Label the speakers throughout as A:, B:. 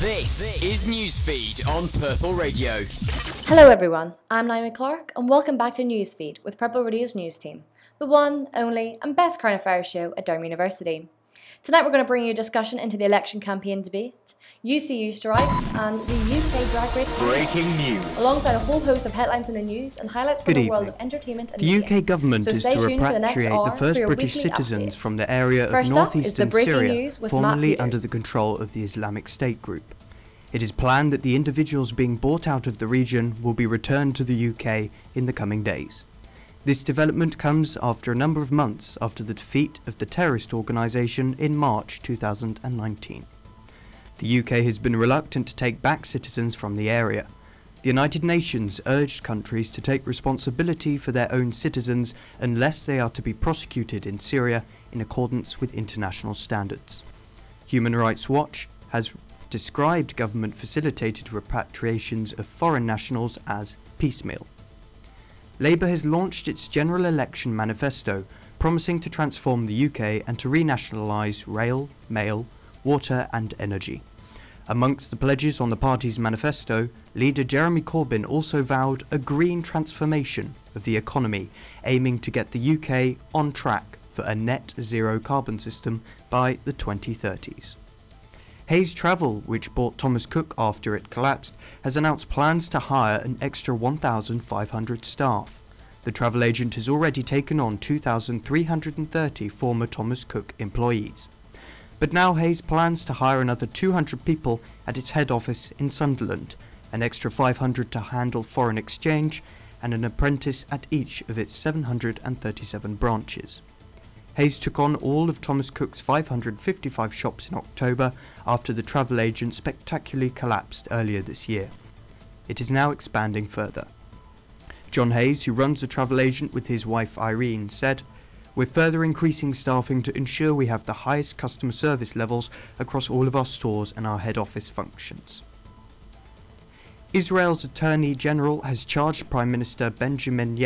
A: This is Newsfeed on Purple Radio.
B: Hello everyone, I'm Naomi Clark and welcome back to Newsfeed with Purple Radio's news team, the one, only, and best current affairs show at Durham University. Tonight we're going to bring you a discussion into the election campaign debate, UCU strikes, and the UK Drag Race
A: Breaking news.
B: alongside a whole host of headlines in the news and highlights from
C: Good
B: the world of entertainment and
C: The
B: media.
C: UK government
B: So
C: is
B: stay
C: to
B: tuned for the next
C: repatriate
B: hour
C: the
B: for
C: first
B: your
C: British
B: weekly
C: citizens
B: update.
C: from the area
B: First
C: of
B: up is the
C: northeastern
B: breaking
C: Syria,
B: news with Matt
C: formerly under the control of the Islamic State group. It is planned that the individuals being brought out of the region will be returned to the UK in the coming days. This development comes after a number of months after the defeat of the terrorist organisation in March 2019. The UK has been reluctant to take back citizens from the area. The United Nations urged countries to take responsibility for their own citizens unless they are to be prosecuted in Syria in accordance with international standards. Human Rights Watch has described government facilitated repatriations of foreign nationals as piecemeal. Labour has launched its general election manifesto, promising to transform the UK and to renationalise rail, mail, water, and energy. Amongst the pledges on the party's manifesto, leader Jeremy Corbyn also vowed a green transformation of the economy, aiming to get the UK on track for a net zero carbon system by the 2030s. Hayes Travel, which bought Thomas Cook after it collapsed, has announced plans to hire an extra 1,500 staff. The travel agent has already taken on 2,330 former Thomas Cook employees. But now Hayes plans to hire another 200 people at its head office in Sunderland, an extra 500 to handle foreign exchange, and an apprentice at each of its 737 branches. Hayes took on all of Thomas Cook's 555 shops in October after the travel agent spectacularly collapsed earlier this year. It is now expanding further. John Hayes, who runs the travel agent with his wife Irene, said, We're further increasing staffing to ensure we have the highest customer service levels across all of our stores and our head office functions. Israel's Attorney General has charged Prime Minister Benjamin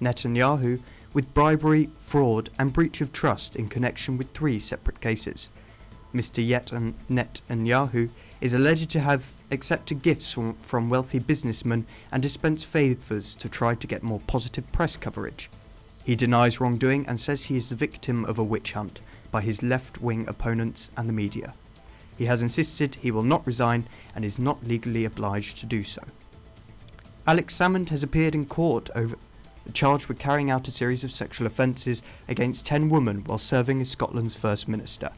C: Netanyahu with bribery, fraud, and breach of trust in connection with three separate cases. Mr. Yet Netanyahu is alleged to have accepted gifts from, from wealthy businessmen and dispensed favours to try to get more positive press coverage. He denies wrongdoing and says he is the victim of a witch hunt by his left wing opponents and the media. He has insisted he will not resign and is not legally obliged to do so. Alex Salmond has appeared in court over charged with carrying out a series of sexual offences against 10 women while serving as Scotland's First Minister.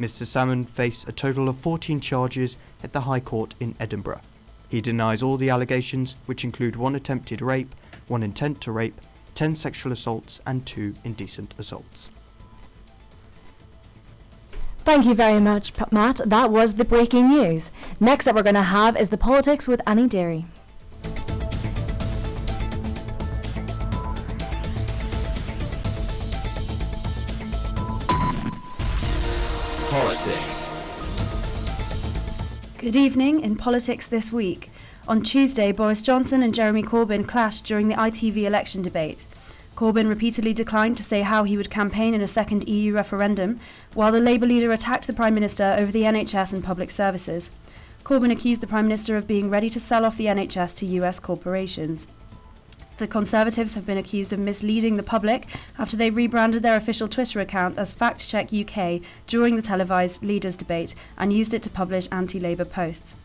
C: Mr. Salmond faced a total of 14 charges at the High Court in Edinburgh. He denies all the allegations, which include one attempted rape, one intent to rape, 10 sexual assaults, and two indecent assaults.
D: Thank you very much, Matt. That was the breaking news. Next up, we're going to have is the politics with Annie Derry.
E: Good evening in politics this week. On Tuesday, Boris Johnson and Jeremy Corbyn clashed during the ITV election debate. Corbyn repeatedly declined to say how he would campaign in a second EU referendum, while the Labour leader attacked the Prime Minister over the NHS and public services. Corbyn accused the Prime Minister of being ready to sell off the NHS to US corporations. The Conservatives have been accused of misleading the public after they rebranded their official Twitter account as Fact Check UK during the televised leaders debate and used it to publish anti Labour posts.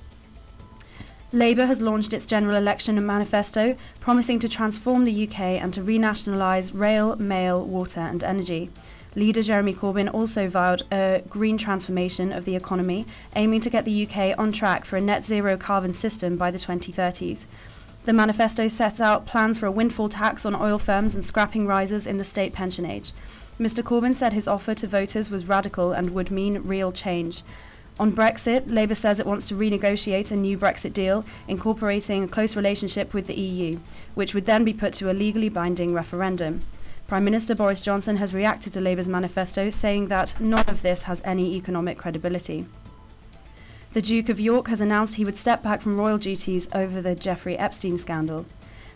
E: Labour has launched its general election manifesto, promising to transform the UK and to renationalise rail, mail, water, and energy. Leader Jeremy Corbyn also vowed a green transformation of the economy, aiming to get the UK on track for a net zero carbon system by the 2030s. The manifesto sets out plans for a windfall tax on oil firms and scrapping rises in the state pension age. Mr Corbyn said his offer to voters was radical and would mean real change. On Brexit, Labour says it wants to renegotiate a new Brexit deal, incorporating a close relationship with the EU, which would then be put to a legally binding referendum. Prime Minister Boris Johnson has reacted to Labour's manifesto, saying that none of this has any economic credibility. The Duke of York has announced he would step back from royal duties over the Jeffrey Epstein scandal.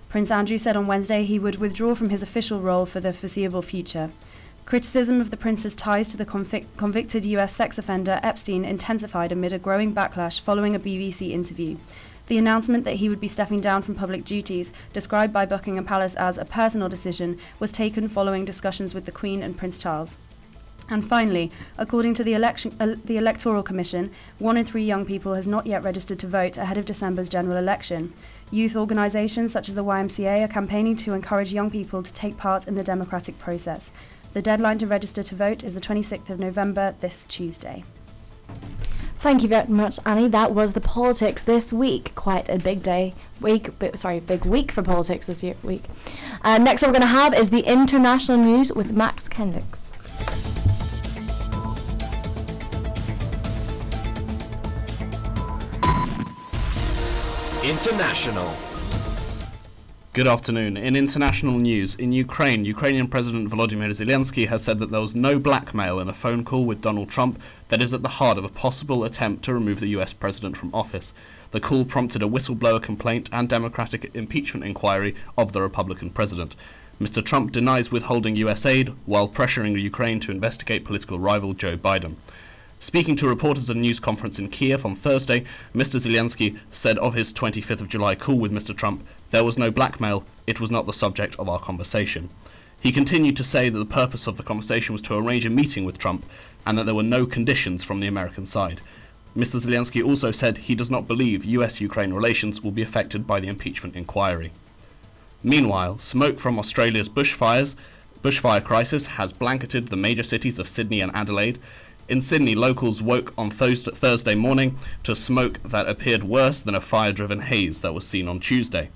E: Prince Andrew said on Wednesday he would withdraw from his official role for the foreseeable future. Criticism of the prince's ties to the convic- convicted US sex offender Epstein intensified amid a growing backlash following a BBC interview. The announcement that he would be stepping down from public duties, described by Buckingham Palace as a personal decision, was taken following discussions with the Queen and Prince Charles. And finally, according to the, election, uh, the Electoral Commission, one in three young people has not yet registered to vote ahead of December's general election. Youth organisations such as the YMCA are campaigning to encourage young people to take part in the democratic process. The deadline to register to vote is the 26th of November, this Tuesday.
D: Thank you very much, Annie. That was the politics this week. Quite a big day, week. But, sorry, big week for politics this year week. Uh, next, up we're going to have is the international news with Max Kendricks.
A: International.
F: Good afternoon. In international news, in Ukraine, Ukrainian President Volodymyr Zelensky has said that there was no blackmail in a phone call with Donald Trump that is at the heart of a possible attempt to remove the US president from office. The call prompted a whistleblower complaint and Democratic impeachment inquiry of the Republican president. Mr. Trump denies withholding US aid while pressuring Ukraine to investigate political rival Joe Biden. Speaking to reporters at a news conference in Kiev on Thursday, Mr. Zelensky said of his 25th of July call with Mr. Trump, there was no blackmail, it was not the subject of our conversation. He continued to say that the purpose of the conversation was to arrange a meeting with Trump and that there were no conditions from the American side. Mr. Zelensky also said he does not believe US Ukraine relations will be affected by the impeachment inquiry. Meanwhile, smoke from Australia's bushfires bushfire crisis has blanketed the major cities of Sydney and Adelaide, in Sydney, locals woke on Thursday morning to smoke that appeared worse than a fire driven haze that was seen on Tuesday.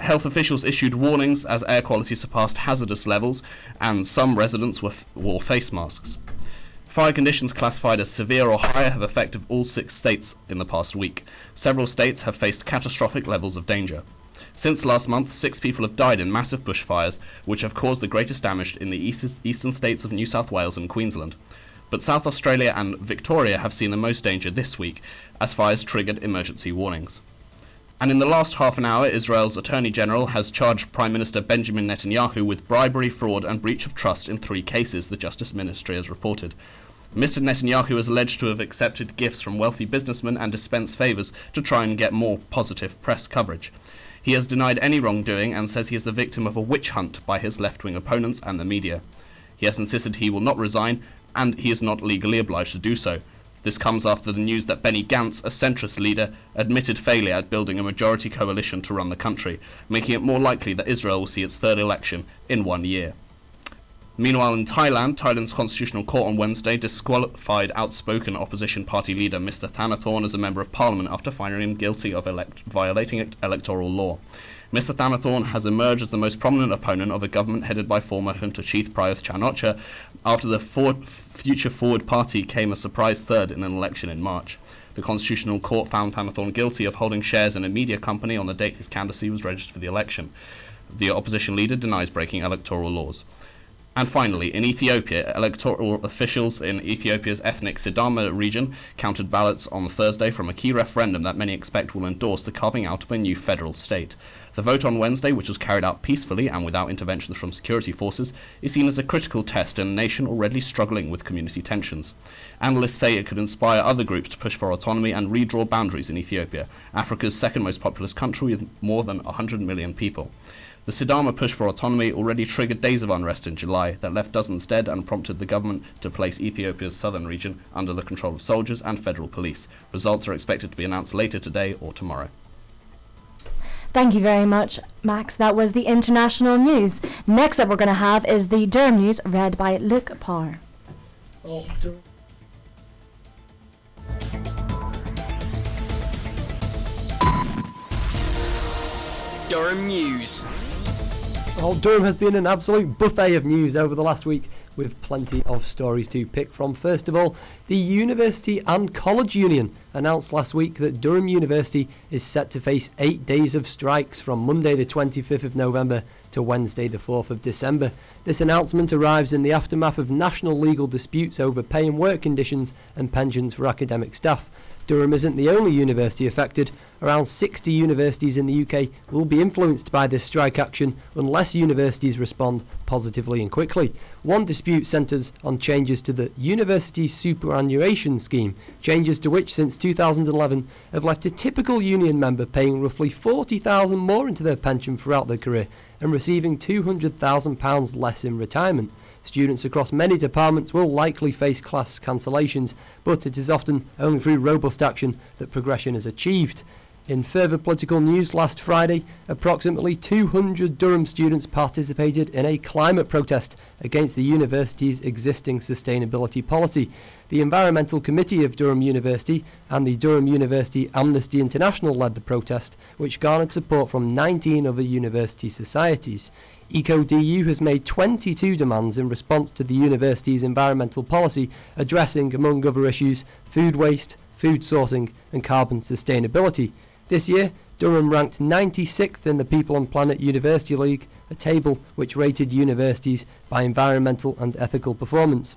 F: Health officials issued warnings as air quality surpassed hazardous levels, and some residents f- wore face masks. Fire conditions classified as severe or higher have affected all six states in the past week. Several states have faced catastrophic levels of danger. Since last month, six people have died in massive bushfires, which have caused the greatest damage in the eastern states of New South Wales and Queensland but South Australia and Victoria have seen the most danger this week as fires triggered emergency warnings. And in the last half an hour, Israel's Attorney General has charged Prime Minister Benjamin Netanyahu with bribery, fraud, and breach of trust in three cases, the Justice Ministry has reported. Mr. Netanyahu is alleged to have accepted gifts from wealthy businessmen and dispensed favours to try and get more positive press coverage. He has denied any wrongdoing and says he is the victim of a witch hunt by his left wing opponents and the media. He has insisted he will not resign and he is not legally obliged to do so. This comes after the news that Benny Gantz, a centrist leader, admitted failure at building a majority coalition to run the country, making it more likely that Israel will see its third election in one year. Meanwhile, in Thailand, Thailand's constitutional court on Wednesday disqualified outspoken opposition party leader Mr. Thanathorn as a member of parliament after finding him guilty of elect- violating electoral law. Mr. Thanathorn has emerged as the most prominent opponent of a government headed by former junta chief Prayuth Chan-ocha after the Future Forward Party came a surprise third in an election in March. The Constitutional Court found Thanathorn guilty of holding shares in a media company on the date his candidacy was registered for the election. The opposition leader denies breaking electoral laws. And finally, in Ethiopia, electoral officials in Ethiopia's ethnic Sidama region counted ballots on Thursday from a key referendum that many expect will endorse the carving out of a new federal state. The vote on Wednesday, which was carried out peacefully and without interventions from security forces, is seen as a critical test in a nation already struggling with community tensions. Analysts say it could inspire other groups to push for autonomy and redraw boundaries in Ethiopia, Africa's second most populous country with more than 100 million people. The Sidama push for autonomy already triggered days of unrest in July that left dozens dead and prompted the government to place Ethiopia's southern region under the control of soldiers and federal police. Results are expected to be announced later today or tomorrow.
D: Thank you very much, Max. That was the international news. Next up, we're going to have is the Durham news read by Luke Parr.
A: Durham News.
G: Well, Durham has been an absolute buffet of news over the last week with plenty of stories to pick from. First of all, the University and College Union announced last week that Durham University is set to face eight days of strikes from Monday, the 25th of November to Wednesday, the 4th of December. This announcement arrives in the aftermath of national legal disputes over pay and work conditions and pensions for academic staff. Durham isn't the only university affected. Around 60 universities in the UK will be influenced by this strike action unless universities respond positively and quickly. One dispute centres on changes to the University Superannuation Scheme, changes to which since 2011 have left a typical union member paying roughly 40,000 more into their pension throughout their career and receiving £200,000 less in retirement. Students across many departments will likely face class cancellations, but it is often only through robust action that progression is achieved. In further political news, last Friday, approximately 200 Durham students participated in a climate protest against the university's existing sustainability policy. The Environmental Committee of Durham University and the Durham University Amnesty International led the protest, which garnered support from 19 other university societies. EcoDU has made 22 demands in response to the university's environmental policy, addressing, among other issues, food waste, food sourcing, and carbon sustainability. This year, Durham ranked 96th in the People and Planet University League, a table which rated universities by environmental and ethical performance.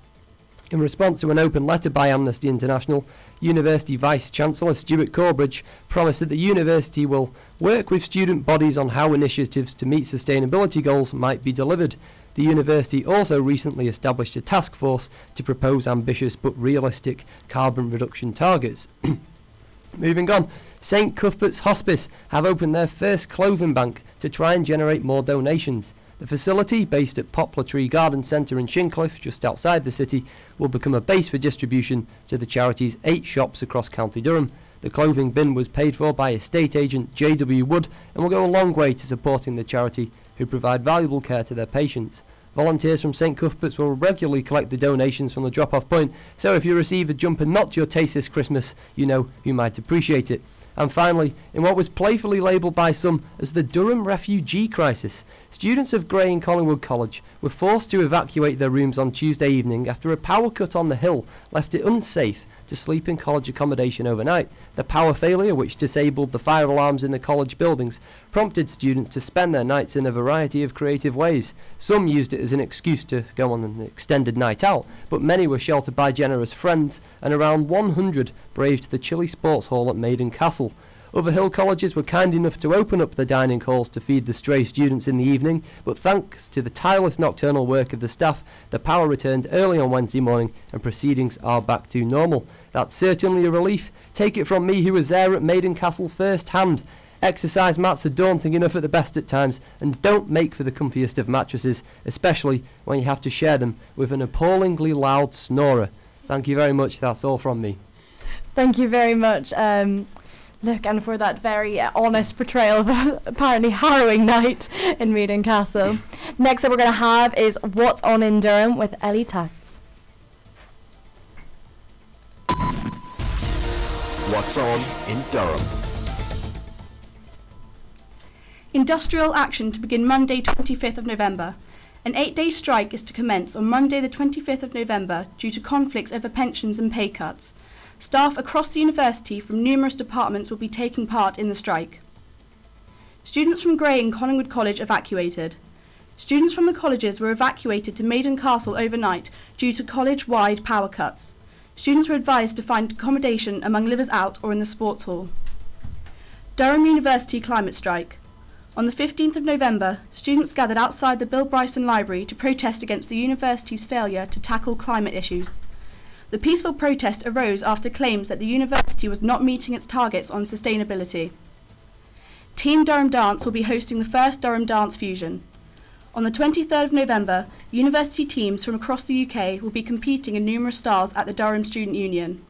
G: In response to an open letter by Amnesty International, University Vice Chancellor Stuart Corbridge promised that the university will work with student bodies on how initiatives to meet sustainability goals might be delivered. The university also recently established a task force to propose ambitious but realistic carbon reduction targets. Moving on, St Cuthbert's Hospice have opened their first clothing bank to try and generate more donations. The facility, based at Poplar Tree Garden Centre in Shincliffe, just outside the city, will become a base for distribution to the charity's eight shops across County Durham. The clothing bin was paid for by estate agent J.W. Wood and will go a long way to supporting the charity, who provide valuable care to their patients. Volunteers from St Cuthbert's will regularly collect the donations from the drop-off point, so if you receive a jumper not to your taste this Christmas, you know you might appreciate it. And finally, in what was playfully labelled by some as the Durham refugee crisis, students of Grey and Collingwood College were forced to evacuate their rooms on Tuesday evening after a power cut on the hill left it unsafe to sleep in college accommodation overnight. The power failure, which disabled the fire alarms in the college buildings, prompted students to spend their nights in a variety of creative ways. Some used it as an excuse to go on an extended night out, but many were sheltered by generous friends, and around 100 braved the chilly sports hall at Maiden Castle. Other Hill colleges were kind enough to open up the dining halls to feed the stray students in the evening, but thanks to the tireless nocturnal work of the staff, the power returned early on Wednesday morning and proceedings are back to normal. That's certainly a relief. Take it from me who was there at Maiden Castle first hand. Exercise mats are daunting enough at the best at times, and don't make for the comfiest of mattresses, especially when you have to share them with an appallingly loud snorer. Thank you very much, that's all from me.
D: Thank you very much. Um, look, and for that very uh, honest portrayal of a apparently harrowing night in Reading Castle. Next up, we're going to have is What's On in Durham with Ellie Tats.
A: What's on in Durham?
H: Industrial action to begin Monday, 25th of November. An eight day strike is to commence on Monday, the 25th of November, due to conflicts over pensions and pay cuts. Staff across the university from numerous departments will be taking part in the strike. Students from Grey and Collingwood College evacuated. Students from the colleges were evacuated to Maiden Castle overnight due to college wide power cuts. Students were advised to find accommodation among livers out or in the sports hall. Durham University climate strike. On the 15th of November, students gathered outside the Bill Bryson Library to protest against the university's failure to tackle climate issues. The peaceful protest arose after claims that the university was not meeting its targets on sustainability. Team Durham Dance will be hosting the first Durham Dance Fusion. On the 23rd of November, university teams from across the UK will be competing in numerous styles at the Durham Student Union.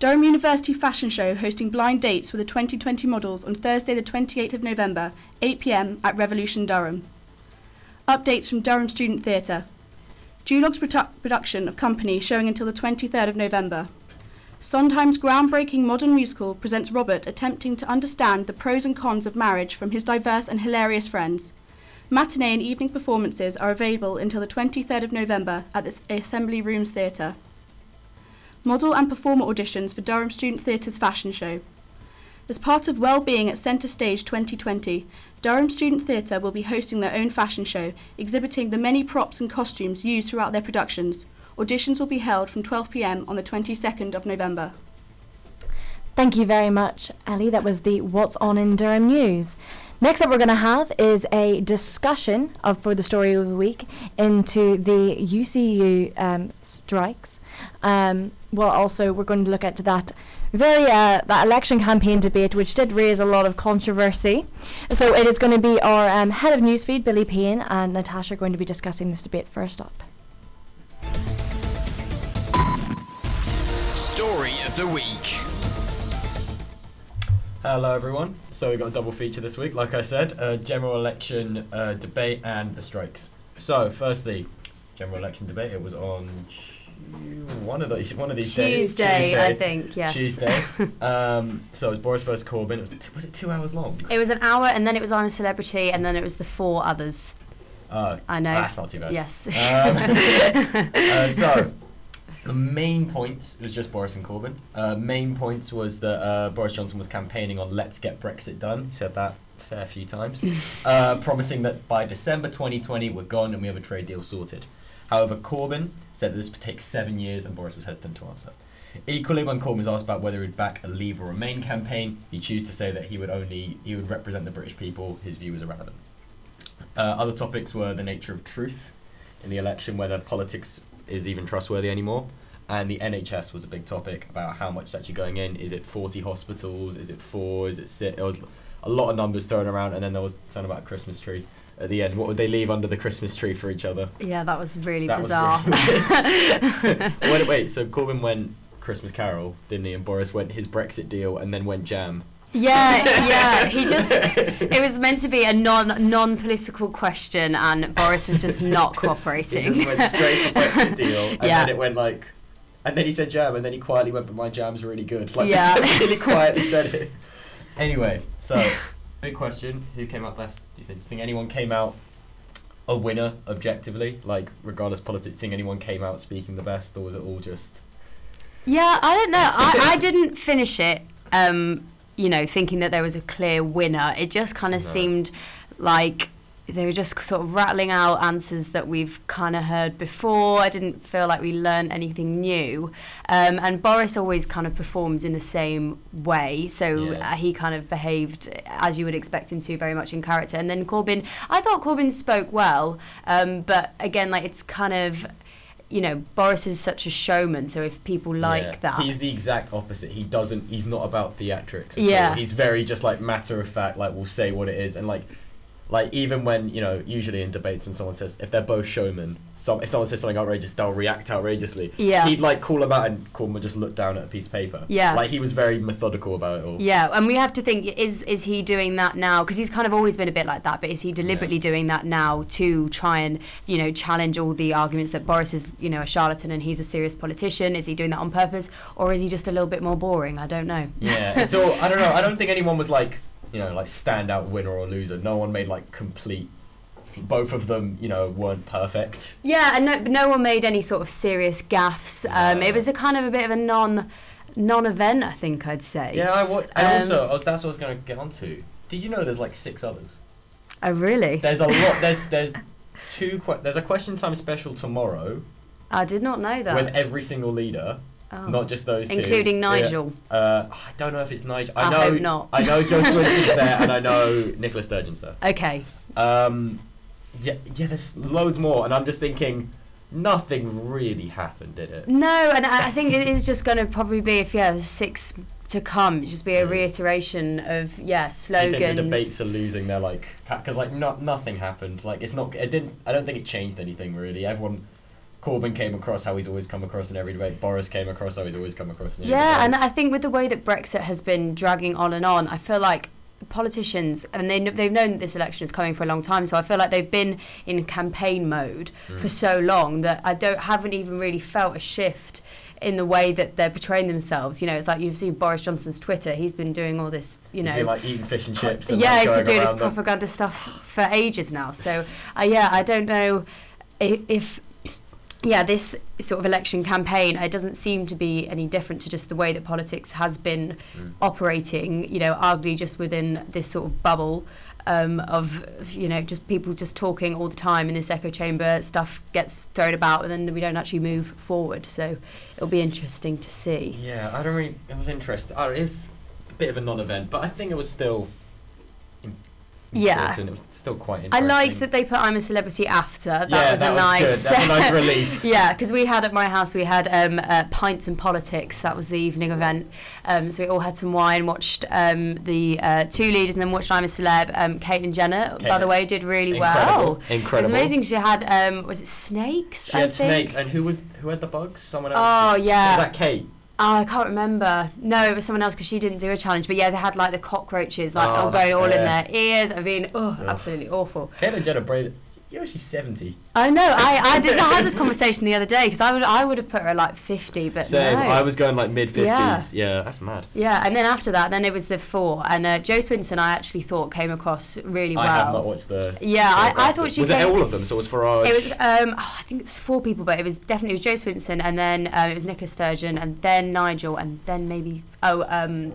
H: Durham University Fashion Show hosting blind dates for the 2020 models on Thursday, the 28th of November, 8 pm at Revolution Durham. Updates from Durham Student Theatre. Dulog's produ- production of Company showing until the 23rd of November. Sondheim's groundbreaking modern musical presents Robert attempting to understand the pros and cons of marriage from his diverse and hilarious friends. Matinee and evening performances are available until the 23rd of November at the Assembly Rooms Theatre. Model and performer auditions for Durham Student Theatre's fashion show. As part of Wellbeing at Centre Stage 2020, Durham Student Theatre will be hosting their own fashion show, exhibiting the many props and costumes used throughout their productions. Auditions will be held from 12pm on the 22nd of November.
D: Thank you very much, Ellie. That was the What's On in Durham news. Next up, we're going to have is a discussion of for the story of the week into the UCU um, strikes. Um, well, also we're going to look at that very uh, that election campaign debate, which did raise a lot of controversy. So it is going to be our um, head of newsfeed, Billy Payne, and Natasha are going to be discussing this debate first up.
A: Story of the week.
I: Hello, everyone. So we got a double feature this week. Like I said, a general election uh, debate and the strikes. So, firstly, general election debate. It was on Tu- one of these one of these days.
J: Tuesday, I think, yes.
I: Tuesday. um, so it was Boris versus Corbyn. It was, t- was it two hours long?
J: It was an hour, and then it was I'm a Celebrity, and then it was the four others.
I: Uh,
J: I know.
I: That's not too bad.
J: Yes.
I: Um, uh, so, the main points it was just Boris and Corbyn. Uh, main points was that uh, Boris Johnson was campaigning on "Let's get Brexit done." He said that a fair few times, uh, promising that by December 2020 we're gone and we have a trade deal sorted. However, Corbyn said this would take seven years, and Boris was hesitant to answer. Equally, when Corbyn was asked about whether he'd back a Leave or Remain campaign, he chose to say that he would only he would represent the British people. His view was irrelevant. Uh, other topics were the nature of truth in the election, whether politics is even trustworthy anymore, and the NHS was a big topic about how much is actually going in. Is it 40 hospitals? Is it four? Is it six? There was a lot of numbers thrown around, and then there was something about Christmas tree at the end. What would they leave under the Christmas tree for each other?
J: yeah, that was really
I: That was
J: bizarre.
I: really wait, wait, so Corbyn went Christmas Carol, didn't he? And Boris went his Brexit deal, and then went Jam.
J: yeah, yeah. He just it was meant to be a non non political question, and Boris was just not
I: He
J: cooperating.
I: just went straight for Brexit deal, and
J: Yeah.
I: then it went like, and then he said Jam, and then he quietly went, but my Jam's really good. Like,
J: Yeah.
I: just really quietly said it. Anyway, so big question: Who came out best? Do you think? Do you think anyone came out a winner objectively? Like, regardless of politics, do you think anyone came out speaking the best, or was it all just?
J: Yeah, I don't know. I, I didn't finish it, um, you know, thinking that there was a clear winner. It just kind
I: No.
J: of seemed like they were just sort of rattling out answers that we've kind of heard before. I didn't feel like we learned anything new. Um, and Boris always kind of performs in the same way. So
I: Yeah.
J: uh, he kind of behaved as you would expect him to, very much in character. And then Corbyn, I thought Corbyn spoke well. Um, but again, like it's kind of. You know, Boris is such a showman, so if people like
I: Yeah.
J: that,
I: He's the exact opposite. He doesn't. He's not about theatrics.
J: Yeah.
I: all. He's very just like matter of fact. Like we'll say what it is, and like, like even when you know, usually in debates when someone says if they're both showmen, some if someone says something outrageous, they'll react outrageously.
J: Yeah.
I: He'd like call them out, and Corbyn would just look down at a piece of paper.
J: Yeah.
I: Like he was very methodical about it all.
J: Yeah, and we have to think: is is he doing that now? Because he's kind of always been a bit like that. But is he deliberately doing that now to try and you know challenge all the arguments that Boris is you know a charlatan and he's a serious politician? Is he doing that on purpose, or is he just a little bit more boring? I don't know.
I: Yeah. so. I don't know. I don't think anyone was like you know like standout winner or loser. No one made like complete. Both of them, you know, weren't perfect.
J: Yeah, and no, no one made any sort of serious gaffes. Um,
I: No.
J: It was a kind of a bit of a non non-event, I think I'd say.
I: Yeah, I wa- and
J: Um,
I: also I was, that's what I was going to get onto. Did you know there's like six others?
J: Oh, really?
I: There's a lot. There's there's two. Que- there's a question time special tomorrow
J: I did not know that.
I: with every single leader,
J: Oh.
I: not just those two.
J: Including
I: Yeah.
J: Nigel.
I: Uh, I don't know if it's Nigel. I,
J: I
I: know.
J: hope not.
I: I know Jo Swinson's there, and I know Nicola Sturgeon's there.
J: Okay.
I: Um, yeah, yeah. There's loads more, and I'm just thinking, nothing really happened, did it?
J: No, and I I think it is just going to probably be if yeah, there's six to come. Just be a reiteration of yeah
I: Do you think the debates are losing their like? Because like not nothing happened. Like it's not. It didn't. I don't think it changed anything really. Everyone. Corbyn came across how he's always come across in every debate. Boris came across how he's always come across in every
J: yeah, and I think with the way that Brexit has been dragging on and on, I feel like politicians and they they've known that this election is coming for a long time so I feel like they've been in campaign mode
I: Mm.
J: for so long that I don't haven't even really felt a shift in the way that they're portraying themselves you know it's like you've seen Boris Johnson's Twitter he's been doing all this you
I: He's
J: know
I: been like eating fish and chips. And,
J: yeah,
I: like,
J: he's been doing his propaganda stuff for ages now. So, uh, yeah, I don't know if, if, yeah, this sort of election campaign, it doesn't seem to be any different to just the way that politics has been
I: Mm.
J: operating, you know, arguably just within this sort of bubble. um, of you know just people just talking all the time in this echo chamber. Stuff gets thrown about, and then we don't actually move forward. So it'll be interesting to see.
I: Yeah, I don't really. It was interesting. Oh, it was a bit of a non-event, but I think it was still.
J: Yeah.
I: It was still quite
J: I liked that they put "I'm a Celebrity" after. That
I: Yeah,
J: was
I: that
J: a
I: was
J: nice.
I: good. That's a nice relief.
J: yeah, because we had at my house we had um, uh, pints and politics. That was the evening event. Um, so we all had some wine, watched um, the uh, two leaders, and then watched "I'm a Celeb." Um, Caitlyn Jenner, by the way, did really
I: Incredible.
J: well. It was amazing. She had um, was it snakes?
I: She
J: I
I: had
J: think?
I: snakes, and who was who had the bugs? Someone else.
J: Oh yeah.
I: Was that Kate?
J: Oh, I can't remember. No, it was someone else because she didn't do a challenge. But yeah, they had like the cockroaches, like
I: Oh,
J: all going all in their ears. I mean, oh,
I: Ugh.
J: absolutely awful.
I: Caitlyn Jenner brave. You know she's seventy.
J: I know. I I, this, I had this conversation the other day because I would I would have put her at like fifty, but
I: Same.
J: no.
I: I was going like mid fifties. Yeah. that's mad.
J: Yeah, and then after that, then it was the four, and uh, Jo Swinson I actually thought came across really well.
I: I have not watched the.
J: Yeah, I- I thought she
I: was it
J: came-
I: all of them. So it was Farage.
J: It was um, oh, I think it was four people, but it was definitely it was Jo Swinson, and then um, it was Nicola Sturgeon, and then Nigel, and then maybe oh um,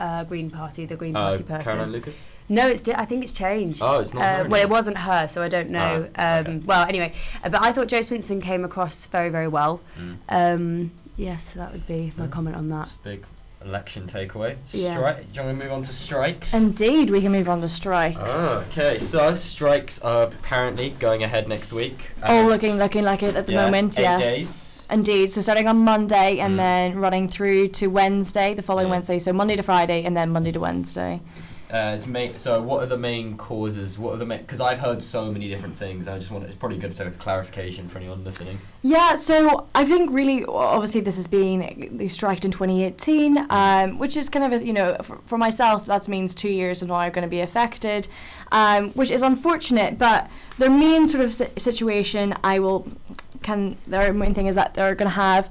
J: uh, Green Party, the Green
I: uh,
J: Party person.
I: Caroline Lucas.
J: No, it's di- I think it's changed.
I: Oh, it's not her
J: Uh, well, it wasn't her, so I don't know.
I: Ah,
J: um, Well, anyway, uh, but I thought Jo Swinson came across very, very well.
I: Mm.
J: Um, yes, that would be my comment on that.
I: Just big election takeaway.
J: Yeah.
I: Strike. Do you want to move on to strikes?
B: Indeed, we can move on to strikes.
I: Ah, okay, so strikes are apparently going ahead next week. and
B: All looking looking like it at the
I: yeah,
B: moment.
I: eight
B: yes.
I: days.
B: Indeed. So starting on Monday and
I: Mm.
B: then running through to Wednesday, the following
I: Yeah.
B: Wednesday. So Monday to Friday and then Monday to Wednesday.
I: Uh, it's main, so what are the main causes? What are the main? Because I've heard so many different things. I just want. It's probably good to have clarification for anyone listening.
B: Yeah, so I think really, obviously, this has been they striked in 2018, um, which is kind of a, you know for, for myself that means two years of now are going to be affected, um, which is unfortunate. But their main sort of si- situation, I will can their main thing is that they're going to have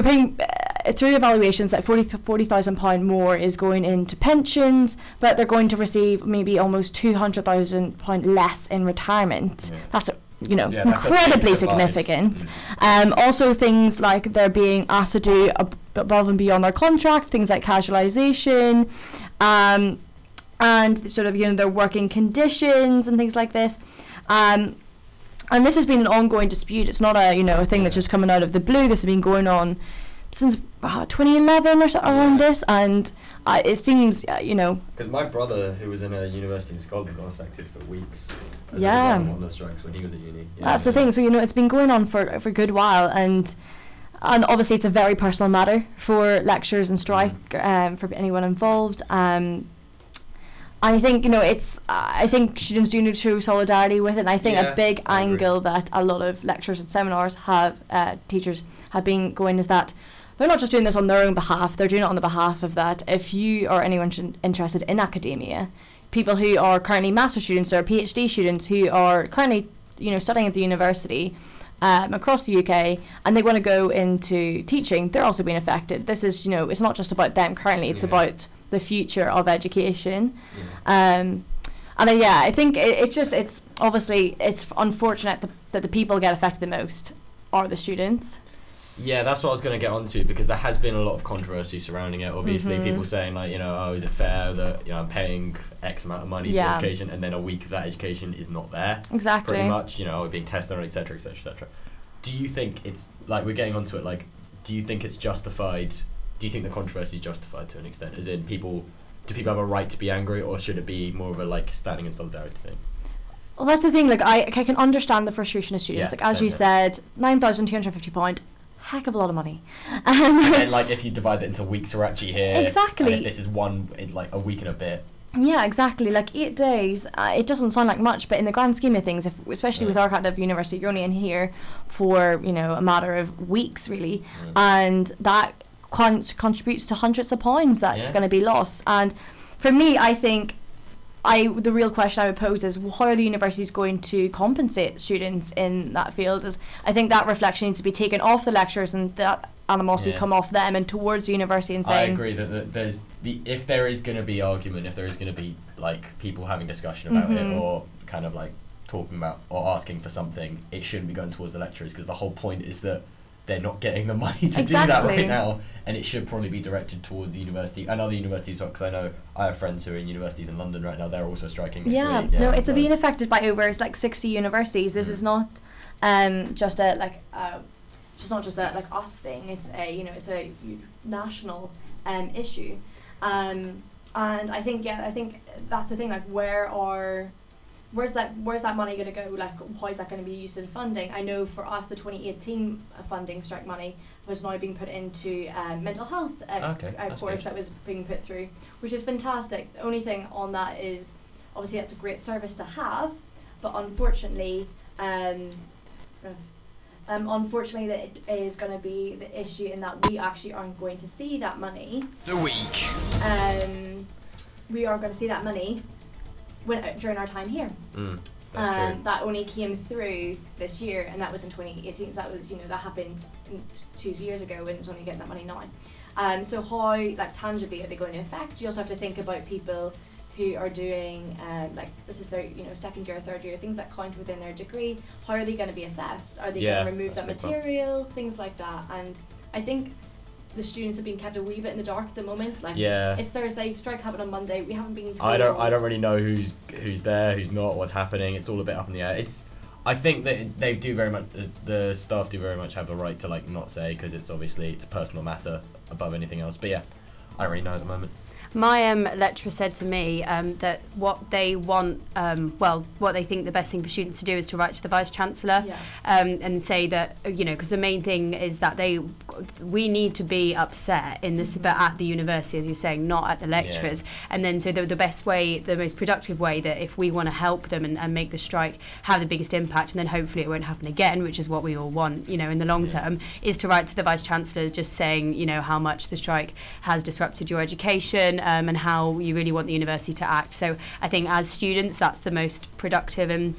B: they're paying uh, through evaluations that 40 40,000 pound more is going into pensions, but they're going to receive maybe almost 200,000 pound less in retirement.
I: Yeah.
B: That's you know
I: Yeah, a
B: incredibly significant. Um, also, things like they're being asked to do ab- above and beyond their contract, things like casualisation, um, and sort of you know their working conditions and things like this. Um, and this has been an ongoing dispute. It's not a you know a thing that's just coming out of the blue. This has been going on since uh, 2011 or so around this, and uh, it seems uh, you know
I: Because my brother, who was in a university in Scotland, got affected for weeks. As
B: Yeah.
I: a result of one of the strikes when he was at uni. Yeah,
B: That's the thing. So you know, it's been going on for for a good while, and and obviously it's a very personal matter for lecturers and strike um, for anyone involved. Um, I think you know it's. Uh, I think students do need to show solidarity with it. And I think
I: Yeah,
B: a big angle that a lot of lecturers and seminars have uh, teachers have been going is that they're not just doing this on their own behalf. They're doing it on the behalf of that. If you or anyone sh- interested in academia, people who are currently master students or PhD students who are currently you know studying at the university um, across the UK and they want to go into teaching, they're also being affected. This is you know it's not just about them currently; it's
I: Yeah.
B: about the future of education.
I: Yeah.
B: Um, and then, yeah, I think it, it's just it's obviously it's unfortunate that, that the people get affected the most are the students.
I: Yeah, that's what I was going to get onto because there has been a lot of controversy surrounding it. Obviously,
B: Mhm.
I: people saying like, you know, oh, is it fair that you know I'm paying X amount of money
B: Yeah.
I: for education and then a week of that education is not there?
B: Exactly.
I: Pretty much, you know, being tested on, etc., etc., etc. Do you think it's like we're getting onto it? Like, do you think it's justified? Do you think the controversy is justified to an extent? As in, people do people have a right to be angry, or should it be more of a like standing in solidarity thing?
B: Well, that's the thing. Like, I, I can understand the frustration of students.
I: Yeah,
B: like, as you
I: here.
B: said, nine thousand two hundred fifty pound, heck of a lot of money.
I: and then like if you divide it into weeks, we're actually here. and
B: Exactly.
I: if this is one, in, like a week and a bit.
B: Yeah, exactly. Like eight days, uh, it doesn't sound like much, but in the grand scheme of things, if especially with our kind of university, you're only in here for you know a matter of weeks, really,
I: Mm.
B: and that con- contributes to hundreds of pounds that's
I: Yeah.
B: going to be lost. And for me, I think. I the real question I would pose is how are the universities going to compensate students in that field? Is I think that reflection needs to be taken off the lecturers and that animosity
I: Yeah.
B: come off them and towards the university and
I: I agree that, that there's the if there is going to be argument, if there is going to be like people having discussion about it
B: Mhm.
I: or kind of like talking about or asking for something, it shouldn't be going towards the lecturers because the whole point is that they're not getting the money to do that right now, and it should probably be directed towards the university and other universities. Because I know I have friends who are in universities in London right now. They're also striking.
B: Yeah,
I: week.
B: no, it's
I: so
B: being affected by over it's like sixty universities. This is not um, just a like uh, it's just not just a like us thing. It's a you know it's a national um, issue, um, and I think yeah I think that's the thing. Like where are where's that where's that money going to go? Like how is that going to be used in funding? I know for us the twenty eighteen funding strike money was now being put into um, mental health uh,
I: Okay,
B: uh, course
I: good.
B: that was being put through, which is fantastic. The only thing on that is obviously that's a great service to have, but unfortunately, um, um, unfortunately, that it is going to be the issue in that we actually aren't going to see that money.
A: The week.
B: Um, we are going to see that money when during our time here.
I: Mm, that's true.
B: Um, that only came through this year, and that was in 2018. So that was, you know, that happened two years ago, and it's only getting that money now. Um, so how, like, tangibly are they going to affect? You also have to think about people who are doing, um, like, this is their, you know, second year, third year, things that count within their degree. How are they going to be assessed? Are they
I: Yeah,
B: going to remove that material? Things like that. And I think the students have been kept a wee bit in the dark at the moment. Like,
I: Yeah.
B: it's Thursday, strike happened on Monday. We haven't been.
I: I don't. I don't really know who's who's there, who's not, what's happening. It's all a bit up in the air. It's. I think that they do very much. The, the staff do very much have a right to like not say because it's obviously it's a personal matter above anything else. But yeah, I don't really know at the moment.
J: My um, lecturer said to me um, that what they want, um, well, what they think the best thing for students to do is to write to the vice chancellor
B: Yeah.
J: um, and say that you know because the main thing is that they we need to be upset in this but at the university as you're saying not at the lecturers. And then so the, the best way the most productive way that if we want to help them and, and make the strike have the biggest impact and then hopefully it won't happen again which is what we all want you know in the long term is to write to the vice chancellor just saying you know how much the strike has disrupted your education um, and how you really want the university to act so i think as students that's the most productive and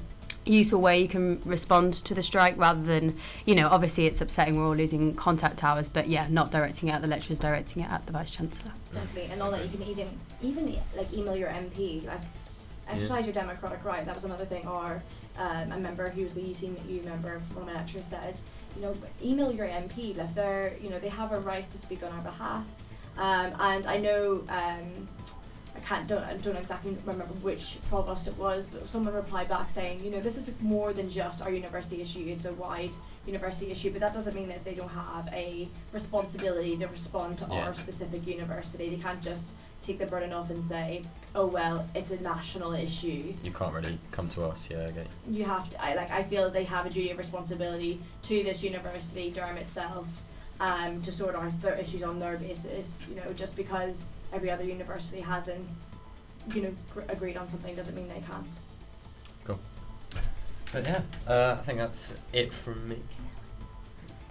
J: useful way you can respond to the strike rather than you know obviously it's upsetting we're all losing contact hours but yeah not directing it at the lecturers directing it at the vice chancellor
B: Definitely, and all that you can even even like email your MP, like exercise your democratic right. That was another thing. Or um, a member who was the UCMU member, one of my lecturers said, you know, email your MP. Like they're, you know, they have a right to speak on our behalf. Um, and I know, um, I can't don't I don't exactly remember which provost it was, but someone replied back saying, you know, this is more than just our university issue. It's a wide university issue, but that doesn't mean that they don't have a responsibility to respond to
I: Yeah.
B: our specific university. They can't just take the burden off and say, oh well, it's a national issue.
I: You can't really come to us. Yeah, okay.
B: You have to. I like. I feel they have a duty of responsibility to this university, Durham itself, um, to sort out their issues on their basis. You know, just because every other university hasn't, you know, gr- agreed on something doesn't mean they can't. Cool.
I: But yeah, uh, I think that's it from me.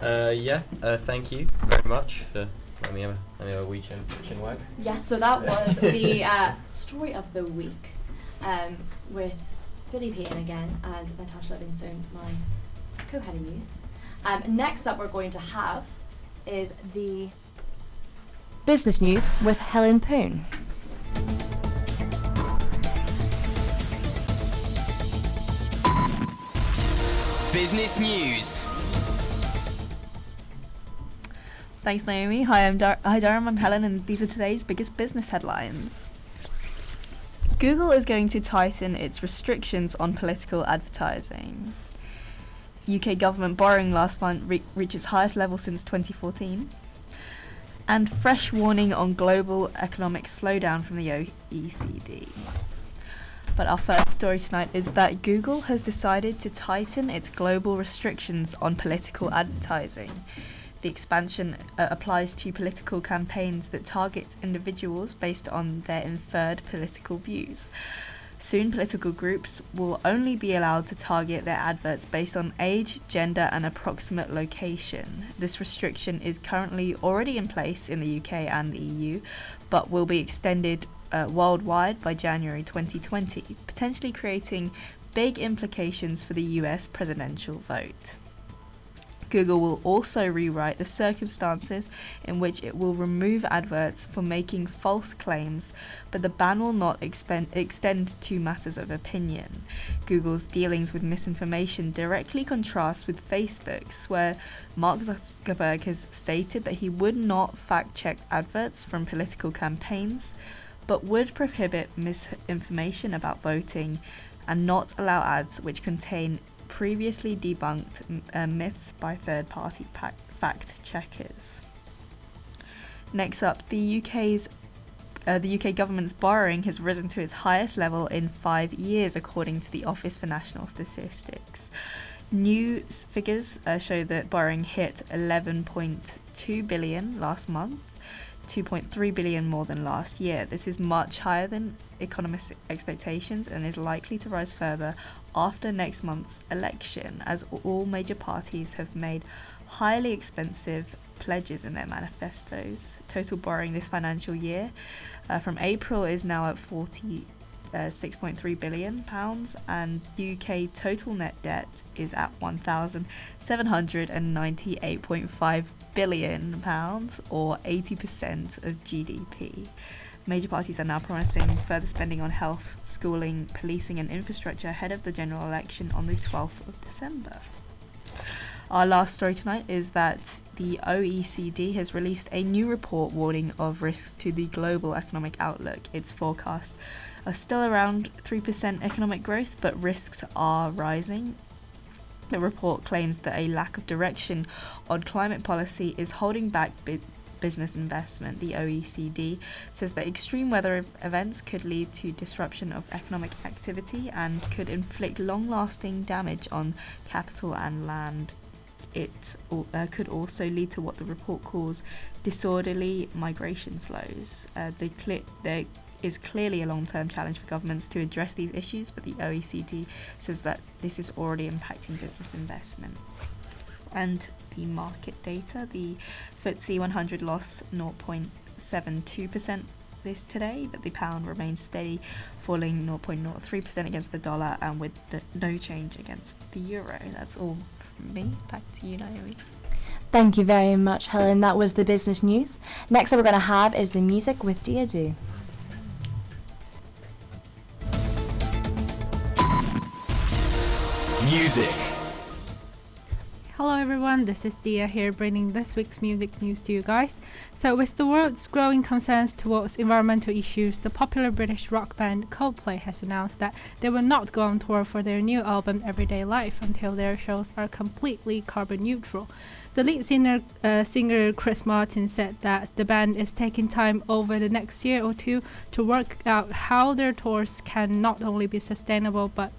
I: Uh, yeah, uh, thank you very much for letting me have a, let me have a wee chin, chin wag.
B: Yes, so that was the uh, story of the week um, with Billy Payton again and Natasha Levinson, my co-head of news. Um, next up, we're going to have is the
D: Business news with Helen Poon.
A: Business news.
K: Thanks, Naomi. Hi, I'm Dar- Hi, Durham. I'm Helen, and these are today's biggest business headlines. Google is going to tighten its restrictions on political advertising. UK government borrowing last month re- reached its highest level since 2014. And fresh warning on global economic slowdown from the OECD. But our first story tonight is that Google has decided to tighten its global restrictions on political advertising. The expansion uh, applies to political campaigns that target individuals based on their inferred political views. Soon, political groups will only be allowed to target their adverts based on age, gender, and approximate location. This restriction is currently already in place in the UK and the EU, but will be extended uh, worldwide by January 2020, potentially creating big implications for the US presidential vote. Google will also rewrite the circumstances in which it will remove adverts for making false claims, but the ban will not extend to matters of opinion. Google's dealings with misinformation directly contrasts with Facebook's, where Mark Zuckerberg has stated that he would not fact check adverts from political campaigns, but would prohibit misinformation about voting and not allow ads which contain previously debunked uh, myths by third party pa- fact checkers. Next up, the UK's uh, the UK government's borrowing has risen to its highest level in five years, according to the Office for National Statistics. New figures uh, show that borrowing hit 11.2 billion last month, 2.3 billion more than last year. This is much higher than economists' expectations and is likely to rise further after next month's election, as all major parties have made highly expensive pledges in their manifestos. Total borrowing this financial year uh, from April is now at 40. Uh, 6.3 billion pounds and UK total net debt is at 1,798.5 billion pounds or 80% of GDP. Major parties are now promising further spending on health, schooling, policing, and infrastructure ahead of the general election on the 12th of December. Our last story tonight is that the OECD has released a new report warning of risks to the global economic outlook. Its forecasts are still around 3% economic growth, but risks are rising. The report claims that a lack of direction on climate policy is holding back business investment. The OECD says that extreme weather events could lead to disruption of economic activity and could inflict long lasting damage on capital and land. It uh, could also lead to what the report calls disorderly migration flows. Uh, is clearly a long term challenge for governments to address these issues, but the OECD says that this is already impacting business investment. And the market data, the FTSE 100 lost 0.72% this today, but the pound remains steady, falling 0.03% against the dollar and with the, no change against the euro. That's all from me. Back to you, Naomi.
D: Thank you very much, Helen. That was the business news. Next up, we're going to have is the music with Diadu.
A: Music.
L: Hello everyone, this is Dia here bringing this week's music news to you guys. So, with the world's growing concerns towards environmental issues, the popular British rock band Coldplay has announced that they will not go on tour for their new album Everyday Life until their shows are completely carbon neutral. The lead singer, uh, singer Chris Martin said that the band is taking time over the next year or two to work out how their tours can not only be sustainable but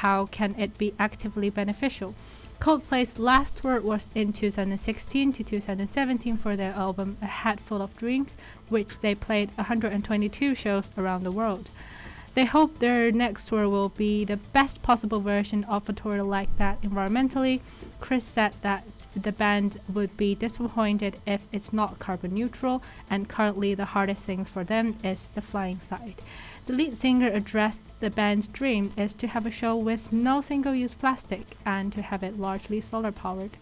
L: how can it be actively beneficial. Coldplay's last tour was in 2016 to 2017 for their album A Head Full of Dreams, which they played 122 shows around the world. They hope their next tour will be the best possible version of a tour like that environmentally. Chris said that the band would be disappointed if it's not carbon neutral, and currently the hardest thing for them is the flying side. The lead singer addressed the band's dream is to have a show with no single use plastic and to have it largely solar powered.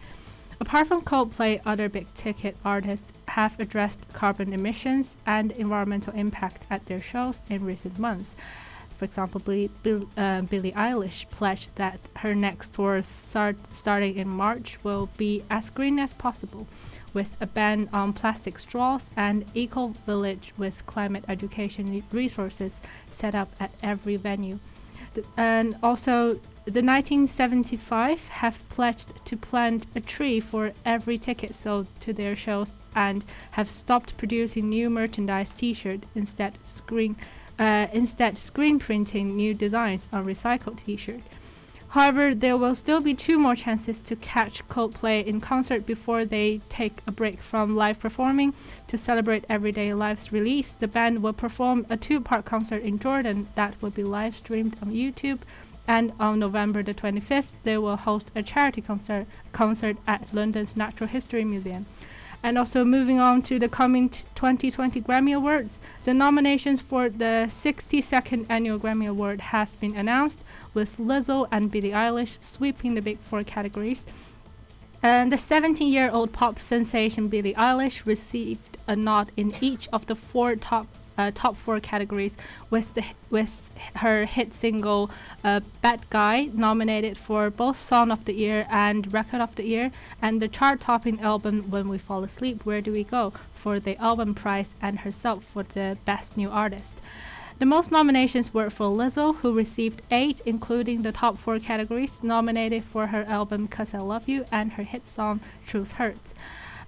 L: Apart from Coldplay, other big ticket artists have addressed carbon emissions and environmental impact at their shows in recent months. For example, Billie, Bill, uh, Billie Eilish pledged that her next tour, start, starting in March, will be as green as possible with a ban on plastic straws and eco village with climate education resources set up at every venue. The, and also, the 1975 have pledged to plant a tree for every ticket sold to their shows and have stopped producing new merchandise T-shirt instead screen uh, instead screen printing new designs on recycled T-shirt. However, there will still be two more chances to catch Coldplay in concert before they take a break from live performing. To celebrate Everyday Life's release, the band will perform a two part concert in Jordan that will be live streamed on YouTube. And on November the 25th, they will host a charity concert, concert at London's Natural History Museum. And also moving on to the coming 2020 Grammy Awards, the nominations for the 62nd annual Grammy Award have been announced, with Lizzo and Billie Eilish sweeping the big four categories. And the 17 year old pop sensation Billie Eilish received a nod in each of the four top. Uh, top four categories with the with her hit single uh, "Bad Guy" nominated for both Song of the Year and Record of the Year, and the chart-topping album "When We Fall Asleep, Where Do We Go" for the album prize, and herself for the Best New Artist. The most nominations were for Lizzo, who received eight, including the top four categories, nominated for her album "Cuz I Love You" and her hit song "Truth Hurts."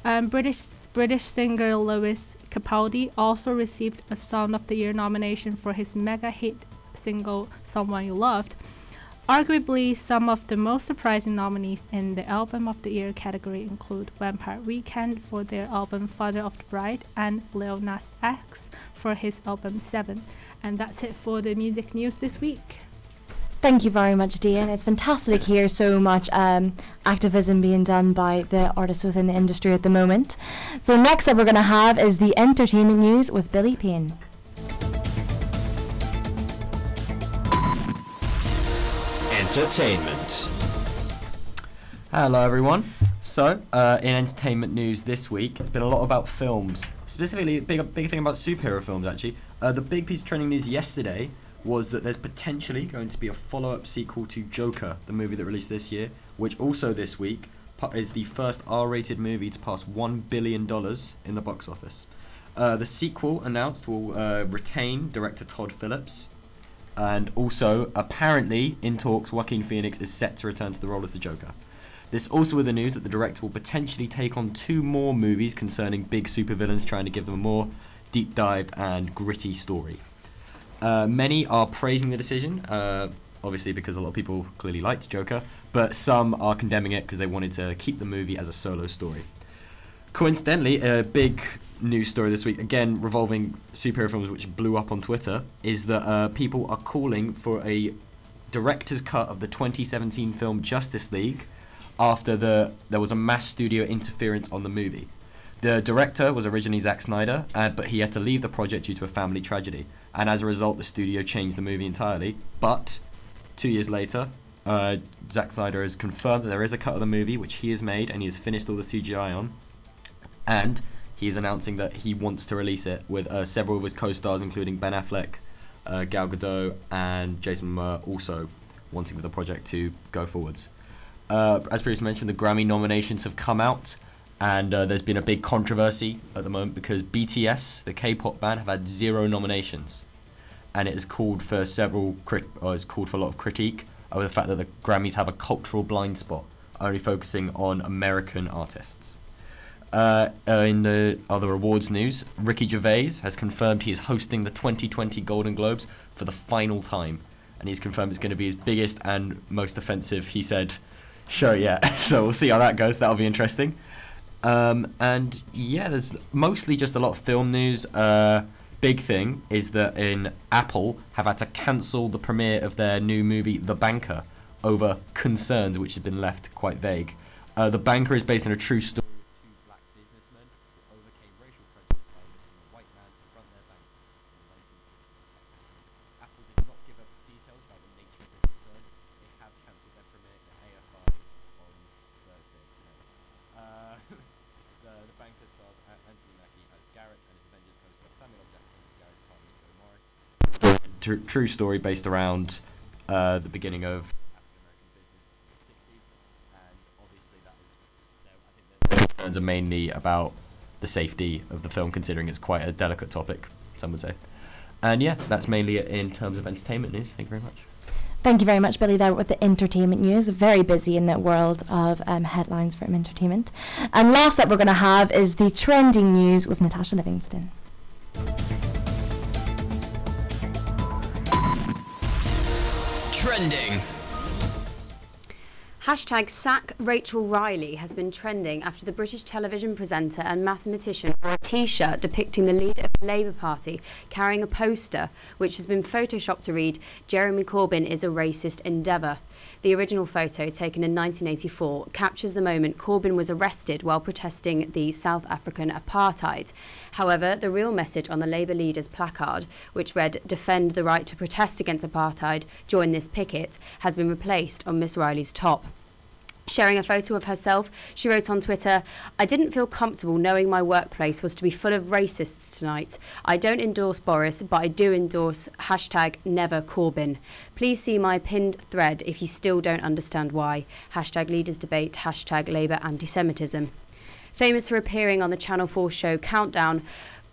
L: Um, British British singer Lewis Capaldi also received a Song of the Year nomination for his mega hit single "Someone You Loved." Arguably, some of the most surprising nominees in the Album of the Year category include Vampire Weekend for their album Father of the Bride and Lil Nas X for his album Seven. And that's it for the music news this week.
D: Thank you very much, Dean. It's fantastic to hear so much um, activism being done by the artists within the industry at the moment. So, next up, we're going to have is the entertainment news with Billy Payne.
I: Entertainment. Hello, everyone. So, uh, in entertainment news this week, it's been a lot about films. Specifically, big big thing about superhero films. Actually, uh, the big piece of trending news yesterday was that there's potentially going to be a follow-up sequel to Joker, the movie that released this year, which also this week is the first R-rated movie to pass one billion dollars in the box office. Uh, the sequel announced will uh, retain director Todd Phillips, and also apparently in talks, Joaquin Phoenix is set to return to the role as the Joker. This also with the news that the director will potentially take on two more movies concerning big supervillains, trying to give them a more deep dive and gritty story. Uh, many are praising the decision, uh, obviously because a lot of people clearly liked Joker, but some are condemning it because they wanted to keep the movie as a solo story. Coincidentally, a big news story this week, again revolving superhero films, which blew up on Twitter, is that uh, people are calling for a director's cut of the 2017 film Justice League after the there was a mass studio interference on the movie. The director was originally Zack Snyder, uh, but he had to leave the project due to a family tragedy, and as a result, the studio changed the movie entirely. But two years later, uh, Zack Snyder has confirmed that there is a cut of the movie which he has made, and he has finished all the CGI on, and he is announcing that he wants to release it with uh, several of his co-stars, including Ben Affleck, uh, Gal Gadot, and Jason Momoa, also wanting for the project to go forwards. Uh, as previously mentioned, the Grammy nominations have come out, and uh, there's been a big controversy at the moment because BTS, the K-pop band, have had zero nominations, and it has called for several crit- or has called for a lot of critique over the fact that the Grammys have a cultural blind spot, only focusing on American artists. Uh, uh, in the other awards news, Ricky Gervais has confirmed he is hosting the 2020 Golden Globes for the final time, and he's confirmed it's going to be his biggest and most offensive. He said, "Show yeah." so we'll see how that goes. That'll be interesting. Um, and yeah, there's mostly just a lot of film news. Uh, big thing is that in Apple have had to cancel the premiere of their new movie The Banker over concerns which have been left quite vague. Uh, the Banker is based on a true story. Tr- true story based around uh, the beginning of concerns are mainly about the safety of the film, considering it's quite a delicate topic, some would say. And yeah, that's mainly it in terms of entertainment news. Thank you very much.
D: Thank you very much, Billy, there with the entertainment news. Very busy in that world of um, headlines from entertainment. And last up, we're going to have is the trending news with Natasha Livingston.
A: Trending.
J: Hashtag sack Rachel Riley has been trending after the British television presenter and mathematician wore a t-shirt depicting the leader of the Labour Party carrying a poster which has been photoshopped to read Jeremy Corbyn is a racist endeavour. The original photo, taken in 1984, captures the moment Corbyn was arrested while protesting the South African apartheid. However, the real message on the Labour leader's placard, which read, Defend the right to protest against apartheid, join this picket, has been replaced on Miss Riley's top. Sharing a photo of herself, she wrote on Twitter, I didn't feel comfortable knowing my workplace was to be full of racists tonight. I don't endorse Boris, but I do endorse hashtag never Corbyn. Please see my pinned thread if you still don't understand why. Hashtag leaders debate, hashtag Labour anti Semitism. Famous for appearing on the Channel 4 show Countdown,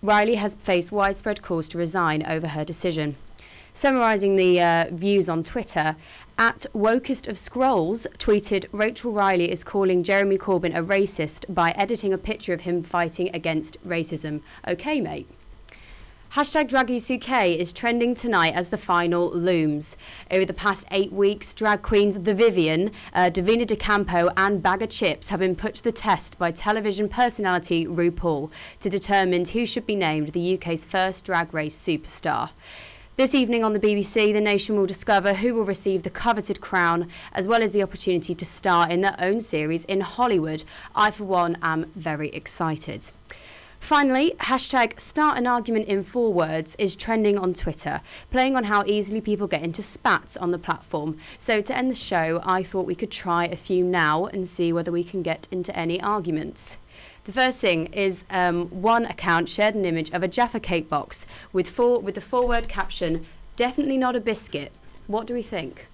J: Riley has faced widespread calls to resign over her decision. Summarising the uh, views on Twitter, at Wokest of Scrolls tweeted Rachel Riley is calling Jeremy Corbyn a racist by editing a picture of him fighting against racism. Okay, mate. Hashtag Drag Race UK is trending tonight as the final looms. Over the past eight weeks, drag queens The Vivienne, uh, Divina De Campo, and Baga Chipz have been put to the test by television personality RuPaul to determine who should be named the UK's first drag race superstar. This evening on the BBC, the nation will discover who will receive the coveted crown, as well as the opportunity to star in their own series in Hollywood. I, for one, am very excited. Finally, hashtag start an argument in four words is trending on Twitter, playing on how easily people get into spats on the platform. So, to end the show, I thought we could try a few now and see whether we can get into any arguments. The first thing is um, one account shared an image of a Jaffa cake box with four with the four-word caption "Definitely not a biscuit." What do we think?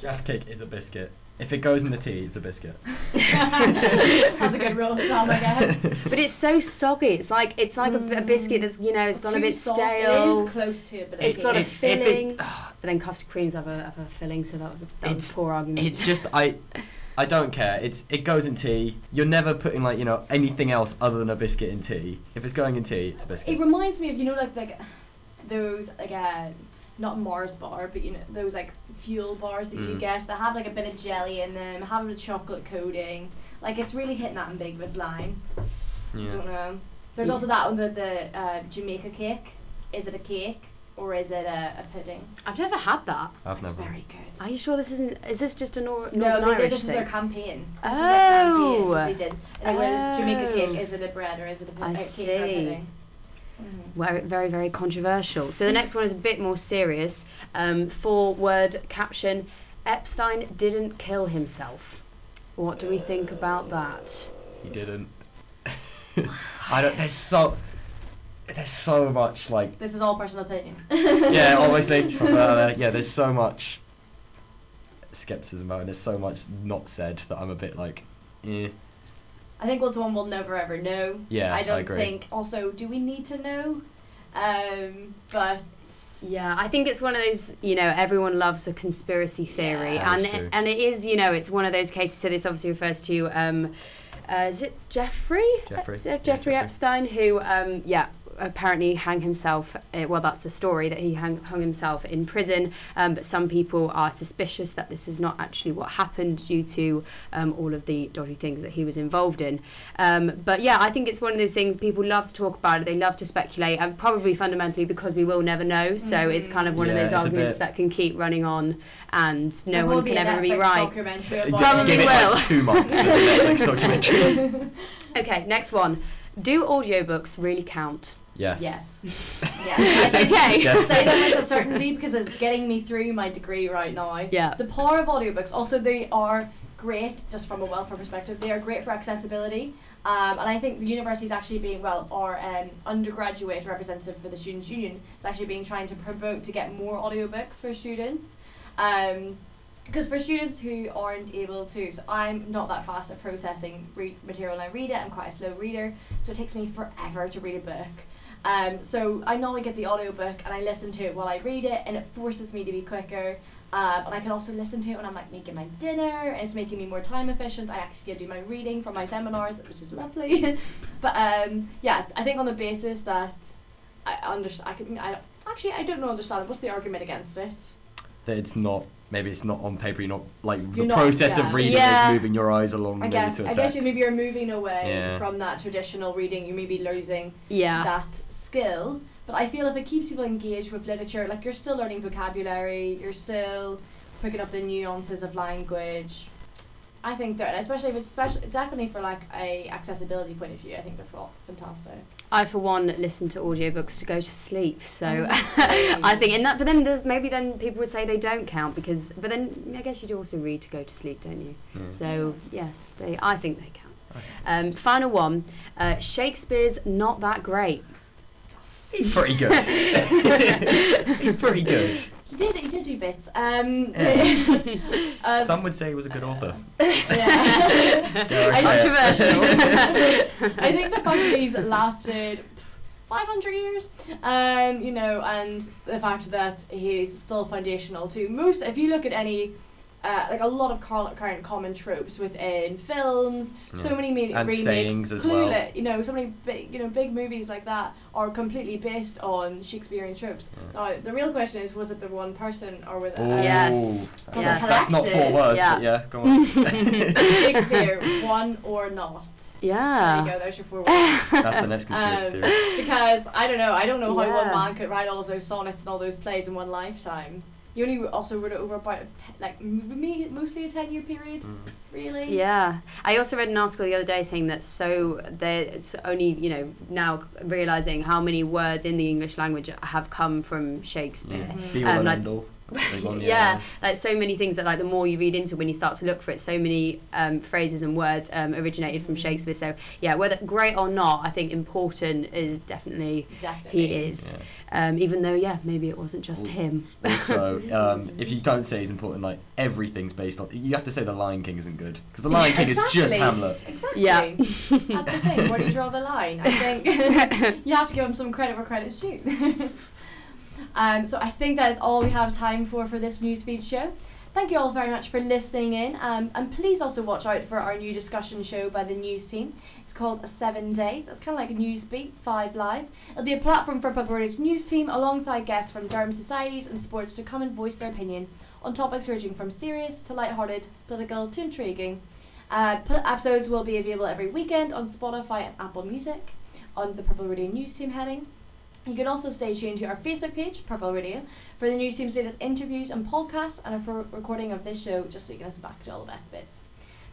I: Jaffa cake is a biscuit. If it goes in the tea, it's a biscuit.
B: That's a good rule of thumb, I guess.
J: But it's so soggy. It's like it's like a, a biscuit that's you know it's gone a bit
B: soft.
J: stale.
B: It is close to it, but
J: It's got a
I: If- if it-
J: filling, but then custard creams have a, have a filling, so that was a, that was a poor argument.
I: It's just I, I don't care. It's it goes in tea. You're never putting like you know anything else other than a biscuit in tea. If it's going in tea, it's a biscuit.
B: It reminds me of you know like like those like uh, not Mars bar, but you know those like fuel bars that you
I: Mm.
B: get that have like a bit of jelly in them, have a chocolate coating. Like it's really hitting that ambiguous line. I don't know. There's also that one the the uh, Jamaica cake. Is it a cake or is it a, a pudding?
J: I've never had that.
I: I've never.
B: It's very good.
J: Are you sure this isn't? Is this just a nor-
B: No,
J: Northern
B: they did,
J: Irish
B: this was their
J: thing?
B: campaign. This was
J: Oh.
B: their campaign they did. And it was Jamaica
J: Oh.
B: cake. Is it a bread or is it a, pu-
J: I
B: a cake or a
J: see.
B: pudding?
J: Very, very, very controversial. So the next one is a bit more serious. Um, four-word caption: Epstein didn't kill himself. What do we think about that?
I: He didn't. I don't. There's so. There's so much like.
B: This is all personal opinion.
I: Yeah, obviously. just put that out there. yeah, there's so much skepticism about it. and There's so much not said that I'm a bit like, eh.
B: I think what's one we'll never ever know.
I: Yeah,
B: I
I: I
B: don't
I: agree.
B: think. Also, do we need to know? Um, but
J: Yeah, I think it's one of those, you know, everyone loves a conspiracy theory,
B: Yeah.
J: and
I: That is true.
J: and it is, you know, it's one of those cases. So this obviously refers to, um, uh, is it Jeffrey?
I: Jeffrey.
J: Uh,
I: Yeah,
J: Jeffrey
I: Jeffrey.
J: Epstein, who, um, yeah, apparently hang himself. Uh, well, that's the story that he hung, hung himself in prison. Um, but some people are suspicious that this is not actually what happened due to um, all of the dodgy things that he was involved in. Um, but yeah, I think it's one of those things people love to talk about it. They love to speculate, and probably fundamentally because we will never know. So it's kind of one of those arguments
I: bit-
J: that can keep running on, and no one can
B: a
J: ever be
B: Netflix
J: right.
B: Documentary
I: Give-
B: about
J: Probably
I: give it
J: will.
I: like two months of a Netflix documentary.
J: Okay, next one. Do audiobooks really count?
I: Yes.
B: Yes. yes. I think
J: Okay.
I: Yes.
B: say them with a certainty because it's getting me through my degree right now.
J: Yeah.
B: The power of audiobooks. Also, they are great just from a welfare perspective. They are great for accessibility. Um, and I think the university is actually being, well, our um, undergraduate representative for the Students' Union is actually being trying to promote to get more audiobooks for students. Um, because for students who aren't able to, so I'm not that fast at processing re- material when I read it, I'm quite a slow reader, so it takes me forever to read a book. Um, so I normally get the audiobook and I listen to it while I read it, and it forces me to be quicker. Um, and I can also listen to it when I'm like making my dinner, and it's making me more time efficient. I actually get to do my reading for my seminars, which is lovely. but um, yeah, I think on the basis that I understand, I could, I actually I don't know understand. What's the argument against it?
I: That it's not. Maybe it's not on paper. You're not like the
B: You're not-
I: process
B: yeah.
I: of reading
J: Yeah.
I: is moving your eyes along
B: I guess
I: to a
B: I
I: text.
B: guess you maybe you're moving away
I: Yeah.
B: from that traditional reading. You may be losing
J: Yeah.
B: that skill. But I feel if it keeps people engaged with literature, like you're still learning vocabulary, you're still picking up the nuances of language. I think they're, especially if it's special, definitely for like a accessibility point of view, I think they're fa- fantastic.
J: I, for one, listen to audiobooks to go to sleep. So I think in that, but then there's maybe then people would say they don't count because, but then I guess you do also read to go to sleep, don't you?
I: Mm.
J: So yes, they. I think they count. Um, final one, uh, Shakespeare's not that great.
I: He's pretty good. He's pretty good.
B: He did, he did do bits. Um, um,
I: Some would say he was a good author.
B: yeah.
I: Dare I say?
B: I think the fact that he's lasted 500 years, um, you know, and the fact that he's still foundational to most. If you look at any. Uh, like a lot of cur- current common tropes within films, so many ma-
I: And
B: remakes,
I: sayings as well.
B: Clueless, you know, so many big, you know, big movies like that are completely based on Shakespearean tropes. Now, the real question is, was it the one person or was it?
I: Ooh,
B: uh,
J: Yes.
I: That's,
J: Yes.
I: Not, that's not four words,
J: Yeah.
I: but yeah, go on.
B: Shakespeare, one or not? Yeah. There
J: Yeah.
B: you go. There's your four words.
I: That's the next conspiracy
B: Um,
I: theory.
B: because I don't know, I don't know how
J: Yeah.
B: one man could write all of those sonnets and all those plays in one lifetime. You only also read it over about a te- like m- me mostly a ten year period,
I: Mm.
B: really.
J: Yeah, I also read an article the other day saying that so they it's only you know now realizing how many words in the English language have come from Shakespeare.
I: Yeah. Be
J: Um, like-
I: end all.
J: Yeah. like so many things that like the more you read into when you start to look for it, so many um, phrases and words um, originated from Shakespeare. So yeah, whether great or not, I think important is definitely
B: Definitely.
J: he is. Um, even though yeah, maybe it wasn't just him.
I: Also, um, if you don't say he's important, like everything's based on. You have to say the Lion King isn't good because the Lion King is just Hamlet.
B: Exactly.
J: Yeah.
B: That's the thing. Where do you draw the line? I think you have to give him some credit where credit's due. Um, so I think that is all we have time for for this newsfeed show. Thank you all very much for listening in, um, and please also watch out for our new discussion show by the news team. It's called Seven Days. It's kind of like a Newsbeat Five Live. It'll be a platform for Purple Radio's news team alongside guests from Durham societies and sports to come and voice their opinion on topics ranging from serious to light-hearted, political to intriguing. Uh, episodes will be available every weekend on Spotify and Apple Music on the Purple Radio News Team heading. You can also stay tuned to our Facebook page, Purple Radio, for the news team's latest interviews and podcasts and a recording of this show just so you can listen back to all the best bits.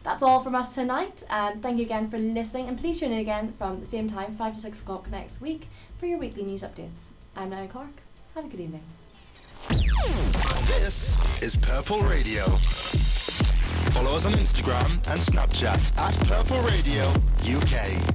B: That's all from us tonight. Um, thank you again for listening and please tune in again from the same time, 5 to 6 o'clock next week for your weekly news updates. I'm Niall Clark. Have a good evening.
M: This is Purple Radio. Follow us on Instagram and Snapchat at Purple Radio UK.